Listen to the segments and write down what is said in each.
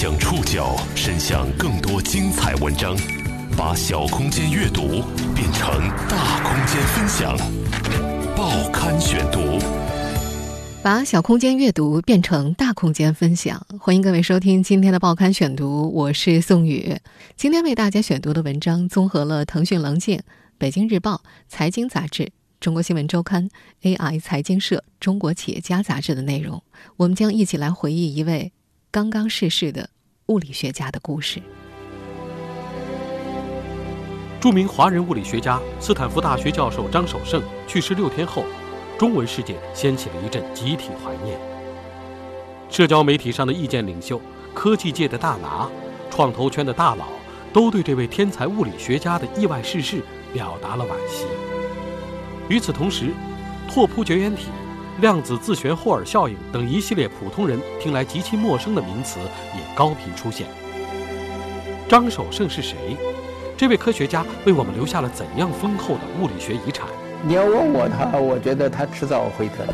将触角伸向更多精彩文章，把小空间阅读变成大空间分享。报刊选读，把小空间阅读变成大空间分享。欢迎各位收听今天的报刊选读，我是宋宇。今天为大家选读的文章综合了腾讯棱镜、北京日报、财经杂志、中国新闻周刊、AI 财经社、中国企业家杂志的内容。我们将一起来回忆一位。刚刚逝世的物理学家的故事。著名华人物理学家、斯坦福大学教授张守胜去世六天后，中文世界掀起了一阵集体怀念。社交媒体上的意见领袖、科技界的大拿、创投圈的大佬，都对这位天才物理学家的意外逝世表达了惋惜。与此同时，拓扑绝缘体。量子自旋霍尔效应等一系列普通人听来极其陌生的名词也高频出现。张守胜是谁？这位科学家为我们留下了怎样丰厚的物理学遗产？你要问我他，我觉得他迟早会得。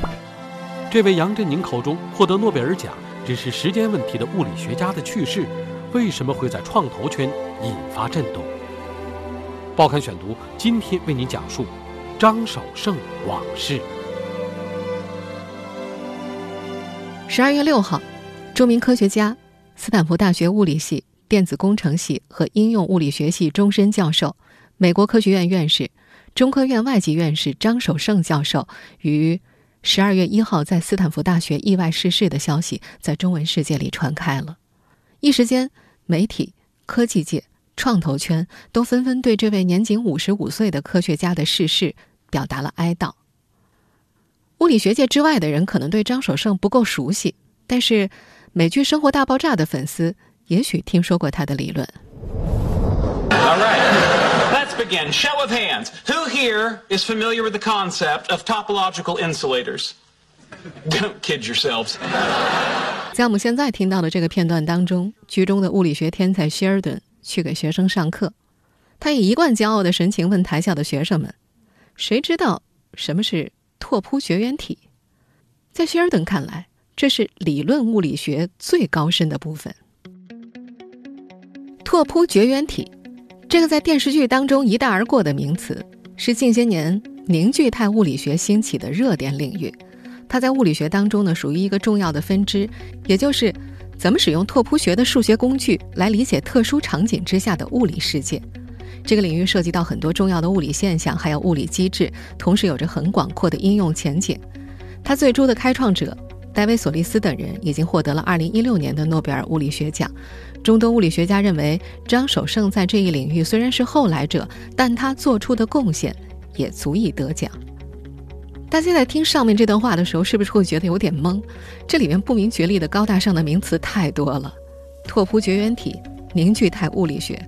这位杨振宁口中获得诺贝尔奖只是时间问题的物理学家的去世，为什么会在创投圈引发震动？报刊选读今天为您讲述张守胜往事。十二月六号，著名科学家、斯坦福大学物理系、电子工程系和应用物理学系终身教授、美国科学院院士、中科院外籍院士张守胜教授于十二月一号在斯坦福大学意外逝世的消息在中文世界里传开了。一时间，媒体、科技界、创投圈都纷纷对这位年仅五十五岁的科学家的逝世表达了哀悼。物理学界之外的人可能对张守胜不够熟悉，但是美剧《生活大爆炸》的粉丝也许听说过他的理论。All right, let's begin. Show of hands. Who here is familiar with the concept of topological insulators? Don't kid yourselves. 在我们现在听到的这个片段当中，剧中的物理学天才希尔顿去给学生上课，他以一贯骄傲的神情问台下的学生们：“谁知道什么是？”拓扑绝缘体，在希尔顿看来，这是理论物理学最高深的部分。拓扑绝缘体，这个在电视剧当中一带而过的名词，是近些年凝聚态物理学兴起的热点领域。它在物理学当中呢，属于一个重要的分支，也就是怎么使用拓扑学的数学工具来理解特殊场景之下的物理世界。这个领域涉及到很多重要的物理现象，还有物理机制，同时有着很广阔的应用前景。他最初的开创者戴维·索利斯等人已经获得了2016年的诺贝尔物理学奖。众多物理学家认为，张守胜在这一领域虽然是后来者，但他做出的贡献也足以得奖。大家在听上面这段话的时候，是不是会觉得有点懵？这里面不明觉厉的高大上的名词太多了：拓扑绝缘体、凝聚态物理学。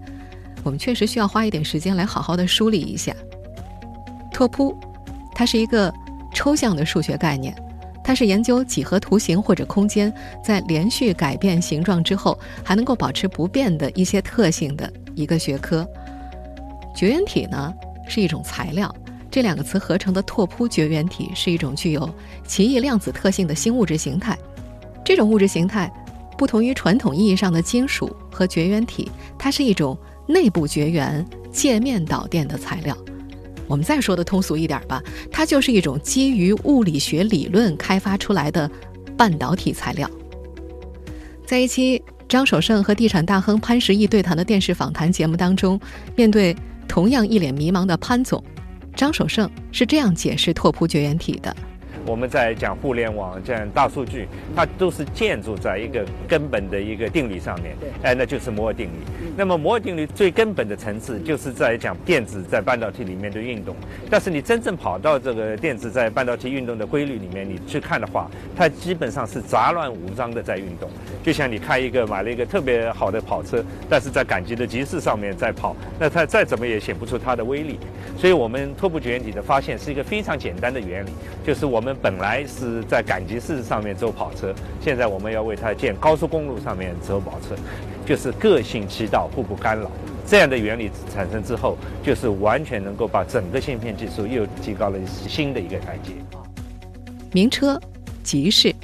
我们确实需要花一点时间来好好的梳理一下。拓扑，它是一个抽象的数学概念，它是研究几何图形或者空间在连续改变形状之后还能够保持不变的一些特性的一个学科。绝缘体呢是一种材料，这两个词合成的拓扑绝缘体是一种具有奇异量子特性的新物质形态。这种物质形态不同于传统意义上的金属和绝缘体，它是一种。内部绝缘界面导电的材料，我们再说的通俗一点吧，它就是一种基于物理学理论开发出来的半导体材料。在一期张守胜和地产大亨潘石屹对谈的电视访谈节目当中，面对同样一脸迷茫的潘总，张守胜是这样解释拓扑绝缘体的。我们在讲互联网、讲大数据，它都是建筑在一个根本的一个定律上面，哎，那就是摩尔定律。那么摩尔定律最根本的层次，就是在讲电子在半导体里面的运动。但是你真正跑到这个电子在半导体运动的规律里面，你去看的话，它基本上是杂乱无章的在运动。就像你开一个买了一个特别好的跑车，但是在赶集的集市上面在跑，那它再怎么也显不出它的威力。所以我们拓扑绝缘体的发现是一个非常简单的原理，就是我们。本来是在赶集市上面走跑车，现在我们要为它建高速公路上面走跑车，就是个性其道，互不干扰。这样的原理产生之后，就是完全能够把整个芯片技术又提高了新的一个台阶。名车，集市，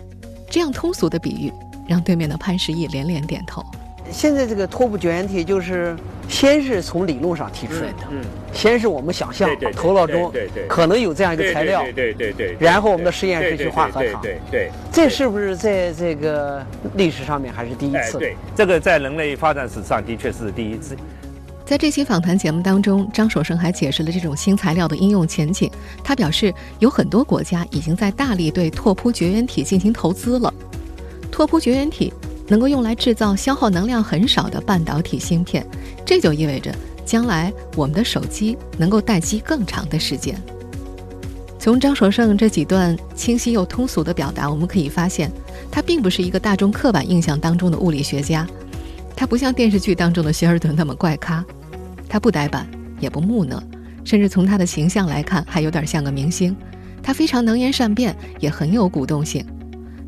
这样通俗的比喻，让对面的潘石屹连连点头。现在这个拓扑绝缘体就是先是从理论上提出来的，嗯，先是我们想象头脑中可能有这样一个材料，对对对，然后我们的实验室去化合糖，对对，这是不是在这个历史上面还是第一次？对，这个在人类发展史上的确是第一次。在这期访谈节目当中，张守生还解释了这种新材料的应用前景。他表示，有很多国家已经在大力对拓扑绝缘体进行投资了。拓扑绝缘体。能够用来制造消耗能量很少的半导体芯片，这就意味着将来我们的手机能够待机更长的时间。从张守胜这几段清晰又通俗的表达，我们可以发现，他并不是一个大众刻板印象当中的物理学家，他不像电视剧当中的希尔顿那么怪咖，他不呆板也不木讷，甚至从他的形象来看，还有点像个明星。他非常能言善辩，也很有鼓动性。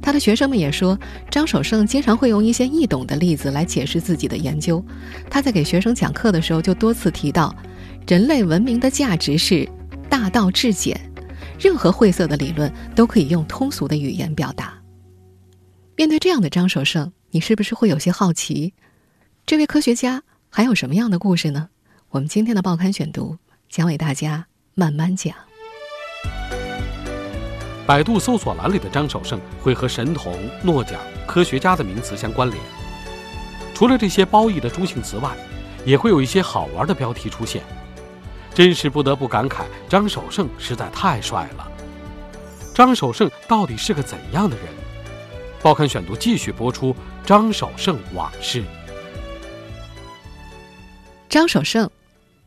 他的学生们也说，张守胜经常会用一些易懂的例子来解释自己的研究。他在给学生讲课的时候，就多次提到，人类文明的价值是大道至简，任何晦涩的理论都可以用通俗的语言表达。面对这样的张守胜，你是不是会有些好奇，这位科学家还有什么样的故事呢？我们今天的报刊选读将为大家慢慢讲。百度搜索栏里的张守胜会和神童、诺奖、科学家的名词相关联。除了这些褒义的中性词外，也会有一些好玩的标题出现，真是不得不感慨，张守胜实在太帅了。张守胜到底是个怎样的人？报刊选读继续播出张守胜往事。张守胜，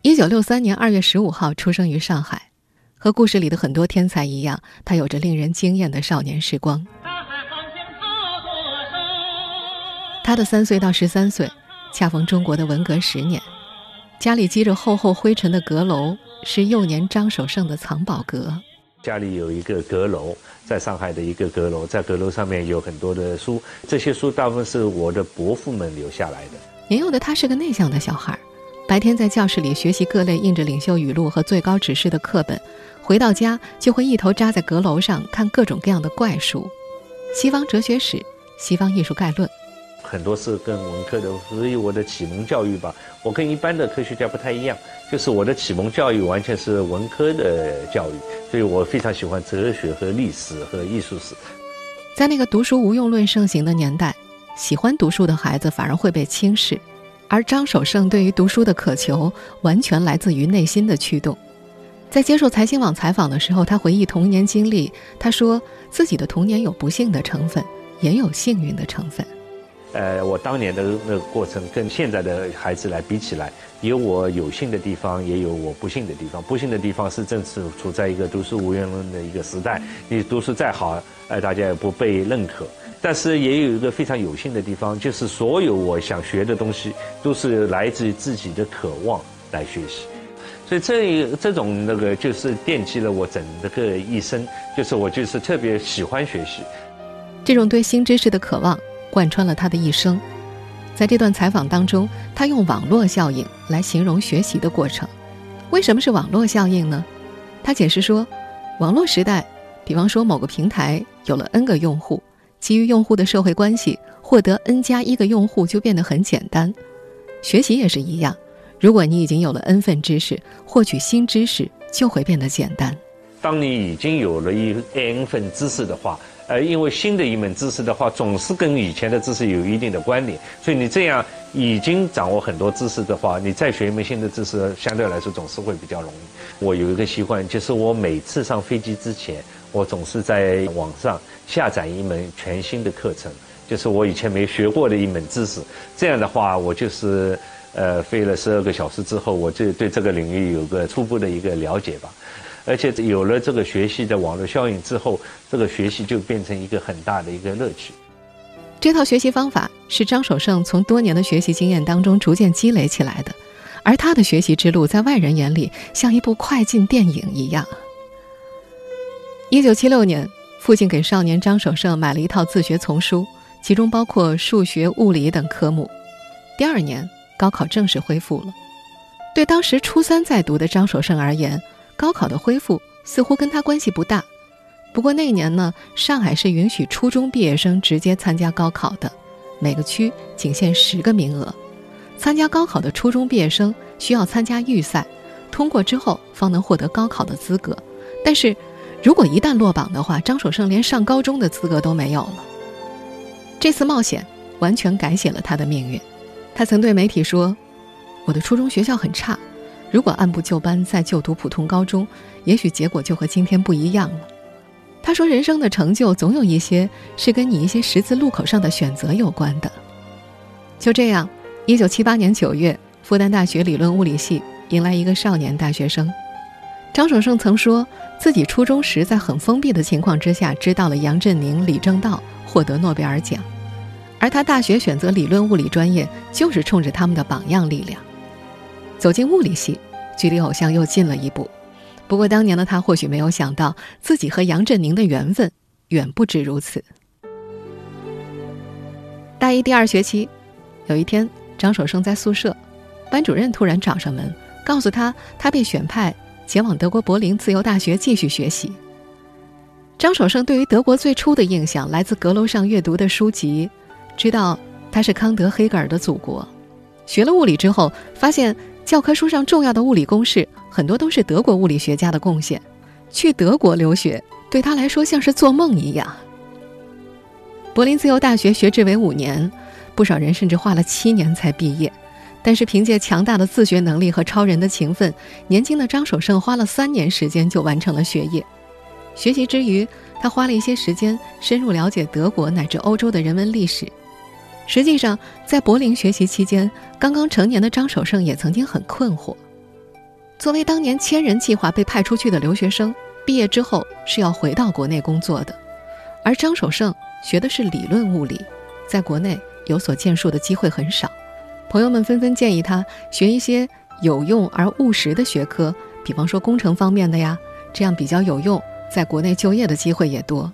一九六三年二月十五号出生于上海。和故事里的很多天才一样，他有着令人惊艳的少年时光。他的三岁到十三岁，恰逢中国的文革十年，家里积着厚厚灰尘的阁楼是幼年张守胜的藏宝阁。家里有一个阁楼，在上海的一个阁楼，在阁楼上面有很多的书，这些书大部分是我的伯父们留下来的。年幼的他是个内向的小孩，白天在教室里学习各类印着领袖语录和最高指示的课本。回到家就会一头扎在阁楼上看各种各样的怪书，西方哲学史、西方艺术概论，很多是跟文科的，所以我的启蒙教育吧，我跟一般的科学家不太一样，就是我的启蒙教育完全是文科的教育，所以我非常喜欢哲学和历史和艺术史。在那个读书无用论盛行的年代，喜欢读书的孩子反而会被轻视，而张守胜对于读书的渴求完全来自于内心的驱动。在接受财新网采访的时候，他回忆童年经历。他说自己的童年有不幸的成分，也有幸运的成分。呃，我当年的那个过程跟现在的孩子来比起来，有我有幸的地方，也有我不幸的地方。不幸的地方是正是处在一个读书无用论的一个时代，你读书再好，呃，大家也不被认可。但是也有一个非常有幸的地方，就是所有我想学的东西，都是来自于自己的渴望来学习。所以这这种那个就是奠基了我整个一生，就是我就是特别喜欢学习。这种对新知识的渴望贯穿了他的一生。在这段采访当中，他用网络效应来形容学习的过程。为什么是网络效应呢？他解释说，网络时代，比方说某个平台有了 N 个用户，基于用户的社会关系，获得 N 加一个用户就变得很简单。学习也是一样。如果你已经有了 N 份知识，获取新知识就会变得简单。当你已经有了一 N 份知识的话，呃，因为新的一门知识的话，总是跟以前的知识有一定的关联，所以你这样已经掌握很多知识的话，你再学一门新的知识，相对来说总是会比较容易。我有一个习惯，就是我每次上飞机之前，我总是在网上下载一门全新的课程，就是我以前没学过的一门知识。这样的话，我就是。呃，飞了十二个小时之后，我就对这个领域有个初步的一个了解吧。而且有了这个学习的网络效应之后，这个学习就变成一个很大的一个乐趣。这套学习方法是张守胜从多年的学习经验当中逐渐积累起来的，而他的学习之路在外人眼里像一部快进电影一样。一九七六年，父亲给少年张守胜买了一套自学丛书，其中包括数学、物理等科目。第二年。高考正式恢复了，对当时初三在读的张守胜而言，高考的恢复似乎跟他关系不大。不过那年呢，上海是允许初中毕业生直接参加高考的，每个区仅限十个名额。参加高考的初中毕业生需要参加预赛，通过之后方能获得高考的资格。但是，如果一旦落榜的话，张守胜连上高中的资格都没有了。这次冒险完全改写了他的命运。他曾对媒体说：“我的初中学校很差，如果按部就班再就读普通高中，也许结果就和今天不一样了。”他说：“人生的成就总有一些是跟你一些十字路口上的选择有关的。”就这样，一九七八年九月，复旦大学理论物理系迎来一个少年大学生。张守胜曾说自己初中时在很封闭的情况之下，知道了杨振宁、李政道获得诺贝尔奖。而他大学选择理论物理专业，就是冲着他们的榜样力量。走进物理系，距离偶像又近了一步。不过当年的他或许没有想到，自己和杨振宁的缘分远不止如此。大一第二学期，有一天，张守胜在宿舍，班主任突然找上门，告诉他他被选派前往德国柏林自由大学继续学习。张守胜对于德国最初的印象来自阁楼上阅读的书籍。知道他是康德、黑格尔的祖国，学了物理之后，发现教科书上重要的物理公式很多都是德国物理学家的贡献。去德国留学对他来说像是做梦一样。柏林自由大学学制为五年，不少人甚至花了七年才毕业，但是凭借强大的自学能力和超人的勤奋，年轻的张守胜花了三年时间就完成了学业。学习之余，他花了一些时间深入了解德国乃至欧洲的人文历史。实际上，在柏林学习期间，刚刚成年的张守胜也曾经很困惑。作为当年千人计划被派出去的留学生，毕业之后是要回到国内工作的，而张守胜学的是理论物理，在国内有所建树的机会很少。朋友们纷纷建议他学一些有用而务实的学科，比方说工程方面的呀，这样比较有用，在国内就业的机会也多。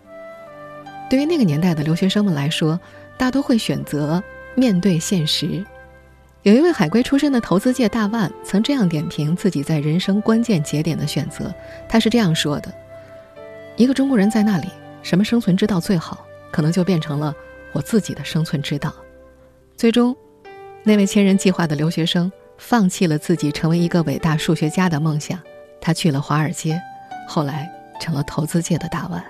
对于那个年代的留学生们来说，大多会选择面对现实。有一位海归出身的投资界大腕曾这样点评自己在人生关键节点的选择，他是这样说的：“一个中国人在那里，什么生存之道最好，可能就变成了我自己的生存之道。”最终，那位千人计划的留学生放弃了自己成为一个伟大数学家的梦想，他去了华尔街，后来成了投资界的大腕。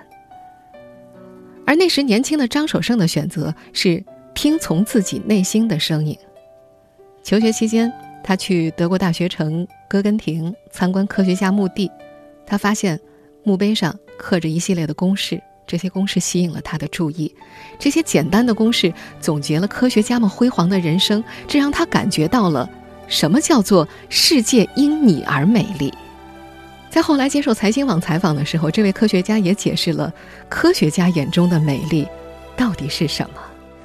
而那时年轻的张守胜的选择是听从自己内心的声音。求学期间，他去德国大学城哥根廷参观科学家墓地，他发现墓碑上刻着一系列的公式，这些公式吸引了他的注意。这些简单的公式总结了科学家们辉煌的人生，这让他感觉到了什么叫做世界因你而美丽。在后来接受财经网采访的时候，这位科学家也解释了科学家眼中的美丽到底是什么。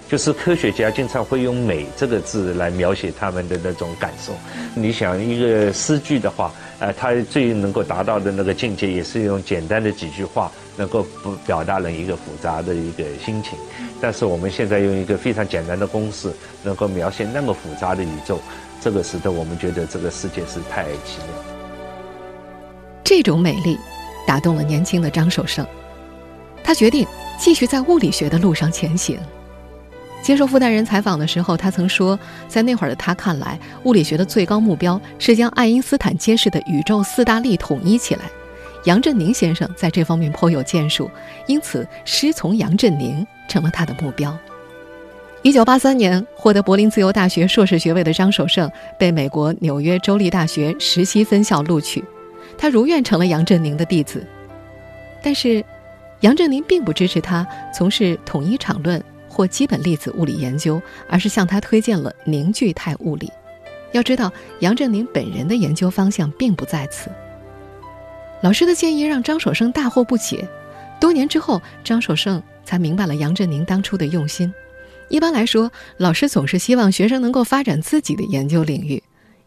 就是科学家经常会用“美”这个字来描写他们的那种感受。你想一个诗句的话，呃，它最能够达到的那个境界，也是用简单的几句话能够不表达了一个复杂的一个心情。但是我们现在用一个非常简单的公式，能够描写那么复杂的宇宙，这个使得我们觉得这个世界是太奇妙。这种美丽打动了年轻的张守胜，他决定继续在物理学的路上前行。接受复旦人采访的时候，他曾说，在那会儿的他看来，物理学的最高目标是将爱因斯坦揭示的宇宙四大力统一起来。杨振宁先生在这方面颇有建树，因此师从杨振宁成了他的目标。一九八三年获得柏林自由大学硕士学位的张守胜，被美国纽约州立大学实习分校录取。他如愿成了杨振宁的弟子，但是，杨振宁并不支持他从事统一场论或基本粒子物理研究，而是向他推荐了凝聚态物理。要知道，杨振宁本人的研究方向并不在此。老师的建议让张守胜大惑不解。多年之后，张守胜才明白了杨振宁当初的用心。一般来说，老师总是希望学生能够发展自己的研究领域。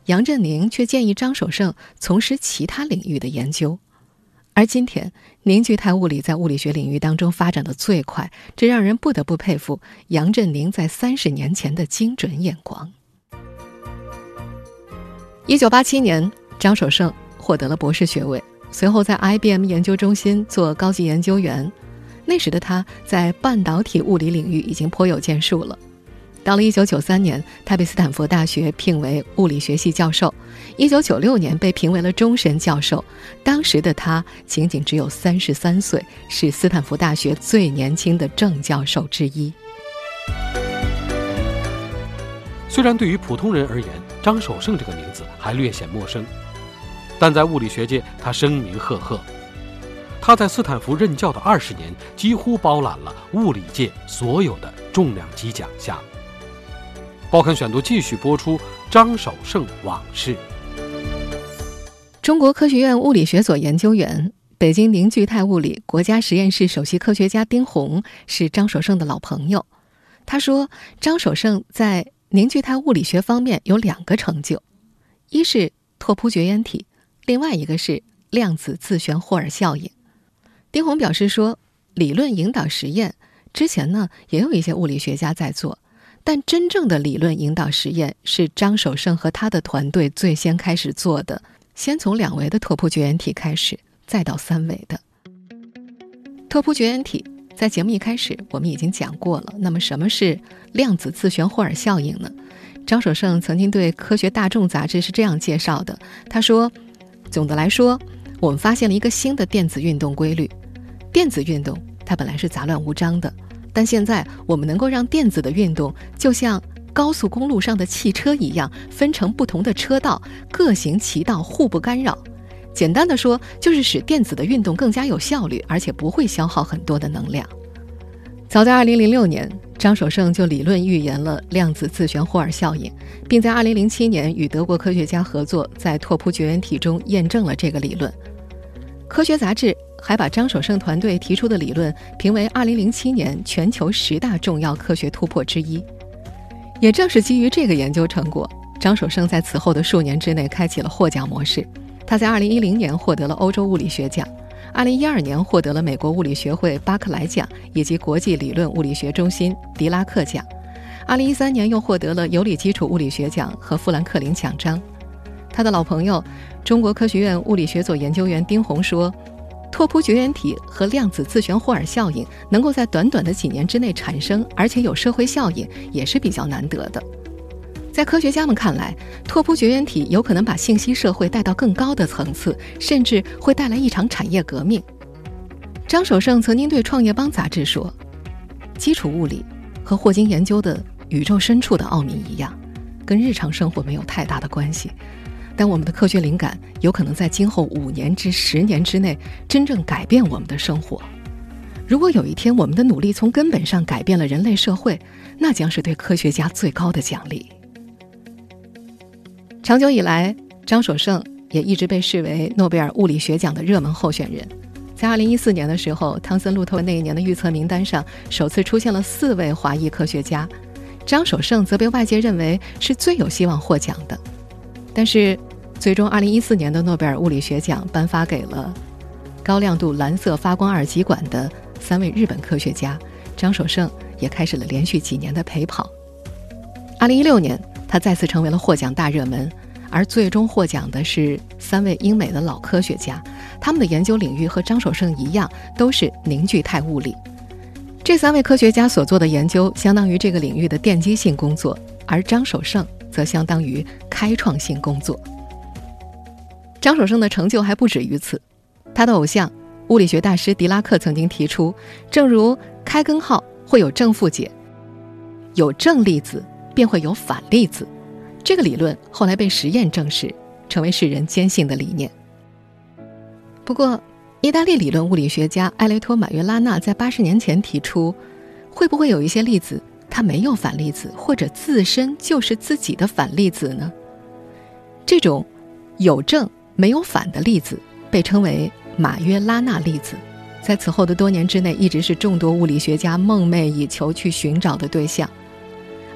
杨振宁却建议张守胜从事其他领域的研究，而今天凝聚态物理在物理学领域当中发展的最快，这让人不得不佩服杨振宁在三十年前的精准眼光。一九八七年，张守胜获得了博士学位，随后在 IBM 研究中心做高级研究员。那时的他在半导体物理领域已经颇有建树了。到了1993年，他被斯坦福大学聘为物理学系教授；1996年被评为了终身教授。当时的他仅仅只有33岁，是斯坦福大学最年轻的正教授之一。虽然对于普通人而言，张守胜这个名字还略显陌生，但在物理学界，他声名赫赫。他在斯坦福任教的二十年，几乎包揽了物理界所有的重量级奖项。报刊选读继续播出张守胜往事。中国科学院物理学所研究员、北京凝聚态物理国家实验室首席科学家丁红是张守胜的老朋友。他说，张守胜在凝聚态物理学方面有两个成就，一是拓扑绝缘体，另外一个是量子自旋霍尔效应。丁红表示说：“理论引导实验之前呢，也有一些物理学家在做，但真正的理论引导实验是张守胜和他的团队最先开始做的。先从两维的拓扑绝缘体开始，再到三维的拓扑绝缘体。在节目一开始，我们已经讲过了。那么，什么是量子自旋霍尔效应呢？张守胜曾经对《科学大众》杂志是这样介绍的：他说，总的来说，我们发现了一个新的电子运动规律。”电子运动它本来是杂乱无章的，但现在我们能够让电子的运动就像高速公路上的汽车一样，分成不同的车道，各行其道，互不干扰。简单的说，就是使电子的运动更加有效率，而且不会消耗很多的能量。早在2006年，张守胜就理论预言了量子自旋霍尔效应，并在2007年与德国科学家合作，在拓扑绝缘体中验证了这个理论。科学杂志。还把张守胜团队提出的理论评为2007年全球十大重要科学突破之一。也正是基于这个研究成果，张守胜在此后的数年之内开启了获奖模式。他在2010年获得了欧洲物理学奖，2012年获得了美国物理学会巴克莱奖以及国际理论物理学中心狄拉克奖，2013年又获得了尤里基础物理学奖和富兰克林奖章。他的老朋友，中国科学院物理学所研究员丁红说。拓扑绝缘体和量子自旋霍尔效应能够在短短的几年之内产生，而且有社会效应，也是比较难得的。在科学家们看来，拓扑绝缘体有可能把信息社会带到更高的层次，甚至会带来一场产业革命。张守胜曾经对《创业邦》杂志说：“基础物理和霍金研究的宇宙深处的奥秘一样，跟日常生活没有太大的关系。”但我们的科学灵感有可能在今后五年至十年之内真正改变我们的生活。如果有一天我们的努力从根本上改变了人类社会，那将是对科学家最高的奖励。长久以来，张守胜也一直被视为诺贝尔物理学奖的热门候选人。在2014年的时候，汤森路透那一年的预测名单上首次出现了四位华裔科学家，张守胜则被外界认为是最有希望获奖的。但是，最终，2014年的诺贝尔物理学奖颁发给了高亮度蓝色发光二极管的三位日本科学家。张守胜也开始了连续几年的陪跑。2016年，他再次成为了获奖大热门，而最终获奖的是三位英美的老科学家，他们的研究领域和张守胜一样，都是凝聚态物理。这三位科学家所做的研究，相当于这个领域的奠基性工作，而张守胜。则相当于开创性工作。张守胜的成就还不止于此，他的偶像物理学大师狄拉克曾经提出，正如开根号会有正负解，有正粒子便会有反粒子，这个理论后来被实验证实，成为世人坚信的理念。不过，意大利理论物理学家埃雷托马约拉纳在八十年前提出，会不会有一些粒子？它没有反粒子，或者自身就是自己的反粒子呢？这种有正没有反的粒子被称为马约拉纳粒子，在此后的多年之内，一直是众多物理学家梦寐以求去寻找的对象。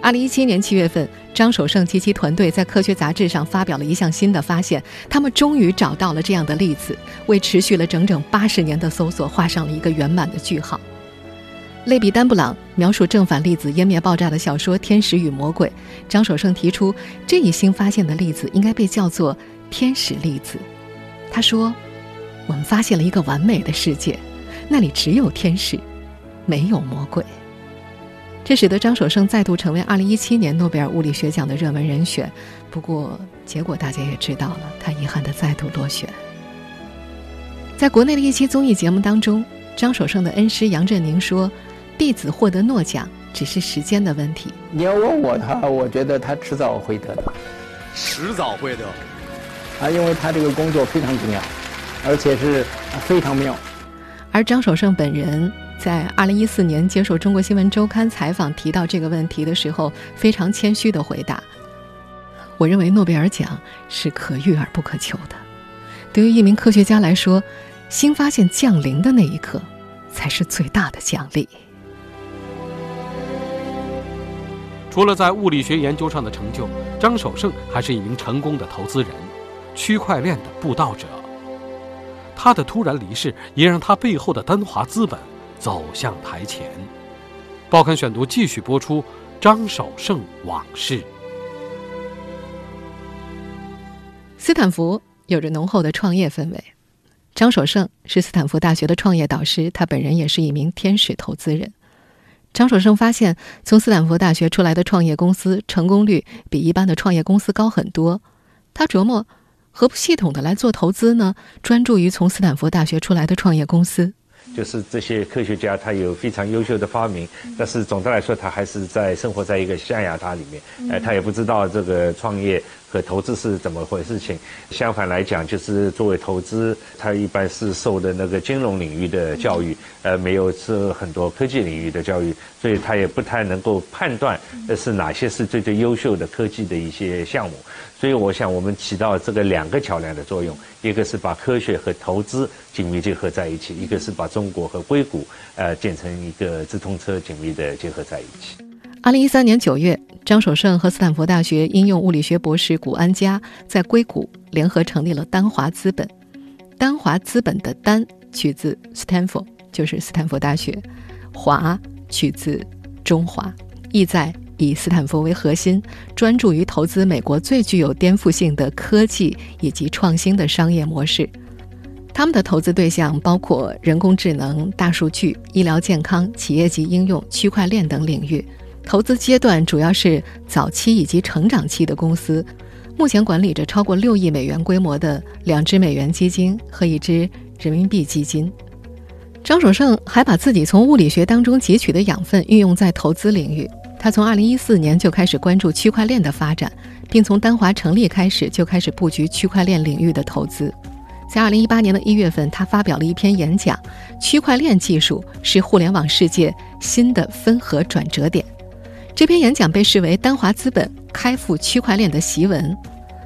二零一七年七月份，张守胜及其团队在科学杂志上发表了一项新的发现，他们终于找到了这样的粒子，为持续了整整八十年的搜索画上了一个圆满的句号。类比丹布朗描述正反粒子湮灭爆炸的小说《天使与魔鬼》，张守胜提出这一新发现的粒子应该被叫做天使粒子。他说：“我们发现了一个完美的世界，那里只有天使，没有魔鬼。”这使得张守胜再度成为2017年诺贝尔物理学奖的热门人选。不过，结果大家也知道了，他遗憾的再度落选。在国内的一期综艺节目当中，张守胜的恩师杨振宁说：“弟子获得诺奖只是时间的问题。”你要问我他，我觉得他迟早会得的，迟早会得。啊，因为他这个工作非常重要，而且是非常妙。而张守胜本人。在二零一四年接受《中国新闻周刊》采访提到这个问题的时候，非常谦虚的回答：“我认为诺贝尔奖是可遇而不可求的。对于一名科学家来说，新发现降临的那一刻，才是最大的奖励。”除了在物理学研究上的成就，张守胜还是一名成功的投资人，区块链的布道者。他的突然离世，也让他背后的丹华资本。走向台前，报刊选读继续播出张守胜往事。斯坦福有着浓厚的创业氛围，张守胜是斯坦福大学的创业导师，他本人也是一名天使投资人。张守胜发现，从斯坦福大学出来的创业公司成功率比一般的创业公司高很多。他琢磨，何不系统的来做投资呢？专注于从斯坦福大学出来的创业公司。就是这些科学家，他有非常优秀的发明，但是总的来说，他还是在生活在一个象牙塔里面，哎，他也不知道这个创业和投资是怎么回事情。相反来讲，就是作为投资，它一般是受的那个金融领域的教育，呃，没有是很多科技领域的教育，所以它也不太能够判断是哪些是最最优秀的科技的一些项目。所以我想，我们起到这个两个桥梁的作用，一个是把科学和投资紧密结合在一起，一个是把中国和硅谷呃建成一个直通车紧密的结合在一起。二零一三年九月，张守胜和斯坦福大学应用物理学博士古安佳在硅谷联合成立了丹华资本。丹华资本的“丹”取自 Stanford，就是斯坦福大学；“华”取自中华，意在。以斯坦福为核心，专注于投资美国最具有颠覆性的科技以及创新的商业模式。他们的投资对象包括人工智能、大数据、医疗健康、企业级应用、区块链等领域。投资阶段主要是早期以及成长期的公司。目前管理着超过六亿美元规模的两支美元基金和一支人民币基金。张守胜还把自己从物理学当中汲取的养分运用在投资领域。他从2014年就开始关注区块链的发展，并从丹华成立开始就开始布局区块链领域的投资。在2018年的一月份，他发表了一篇演讲：“区块链技术是互联网世界新的分合转折点。”这篇演讲被视为丹华资本开赴区块链的檄文。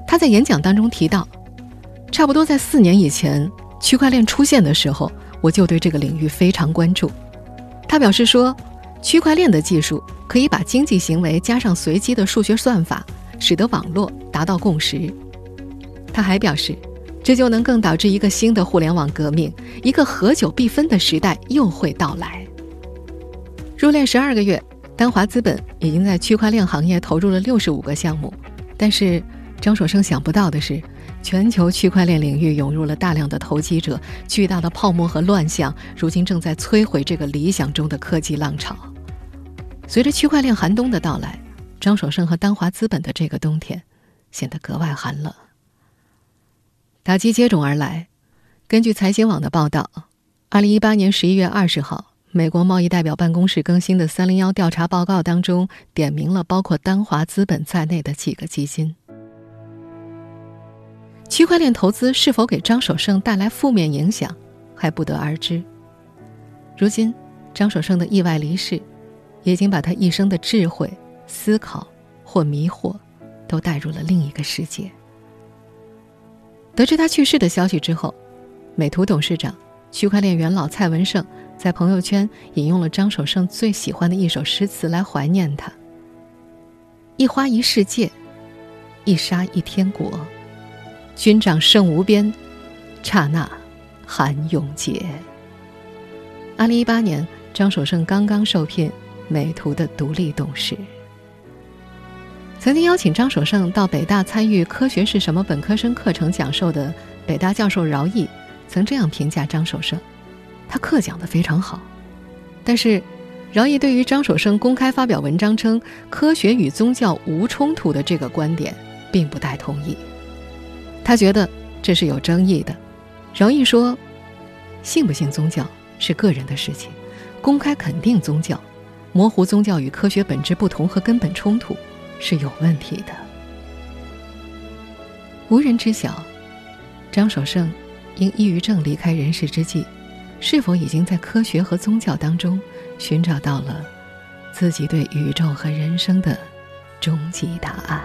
他在演讲当中提到，差不多在四年以前，区块链出现的时候，我就对这个领域非常关注。他表示说。区块链的技术可以把经济行为加上随机的数学算法，使得网络达到共识。他还表示，这就能更导致一个新的互联网革命，一个合久必分的时代又会到来。入链十二个月，丹华资本已经在区块链行业投入了六十五个项目。但是，张守胜想不到的是。全球区块链领域涌入了大量的投机者，巨大的泡沫和乱象，如今正在摧毁这个理想中的科技浪潮。随着区块链寒冬的到来，张守胜和丹华资本的这个冬天显得格外寒冷。打击接踵而来。根据财新网的报道，二零一八年十一月二十号，美国贸易代表办公室更新的“三零幺”调查报告当中，点名了包括丹华资本在内的几个基金。区块链投资是否给张守胜带来负面影响，还不得而知。如今，张守胜的意外离世，已经把他一生的智慧、思考或迷惑，都带入了另一个世界。得知他去世的消息之后，美图董事长、区块链元老蔡文胜在朋友圈引用了张守胜最喜欢的一首诗词来怀念他：“一花一世界，一沙一天国。”军长胜无边，刹那寒永结。二零一八年，张守胜刚刚受聘美图的独立董事。曾经邀请张守胜到北大参与“科学是什么”本科生课程讲授的北大教授饶毅，曾这样评价张守胜：他课讲的非常好，但是饶毅对于张守胜公开发表文章称科学与宗教无冲突的这个观点，并不太同意。他觉得这是有争议的。饶毅说：“信不信宗教是个人的事情，公开肯定宗教，模糊宗教与科学本质不同和根本冲突，是有问题的。”无人知晓，张守胜因抑郁症离开人世之际，是否已经在科学和宗教当中寻找到了自己对宇宙和人生的终极答案？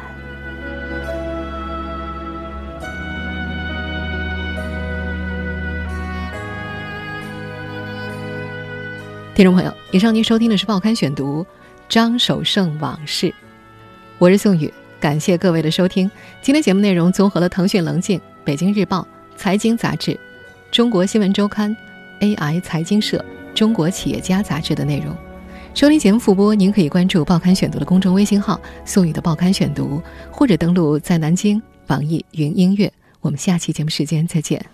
听众朋友，以上您收听的是《报刊选读》，张守胜往事。我是宋宇，感谢各位的收听。今天节目内容综合了腾讯棱镜、北京日报、财经杂志、中国新闻周刊、AI 财经社、中国企业家杂志的内容。收听节目复播，您可以关注《报刊选读》的公众微信号“宋宇的报刊选读”，或者登录在南京网易云音乐。我们下期节目时间再见。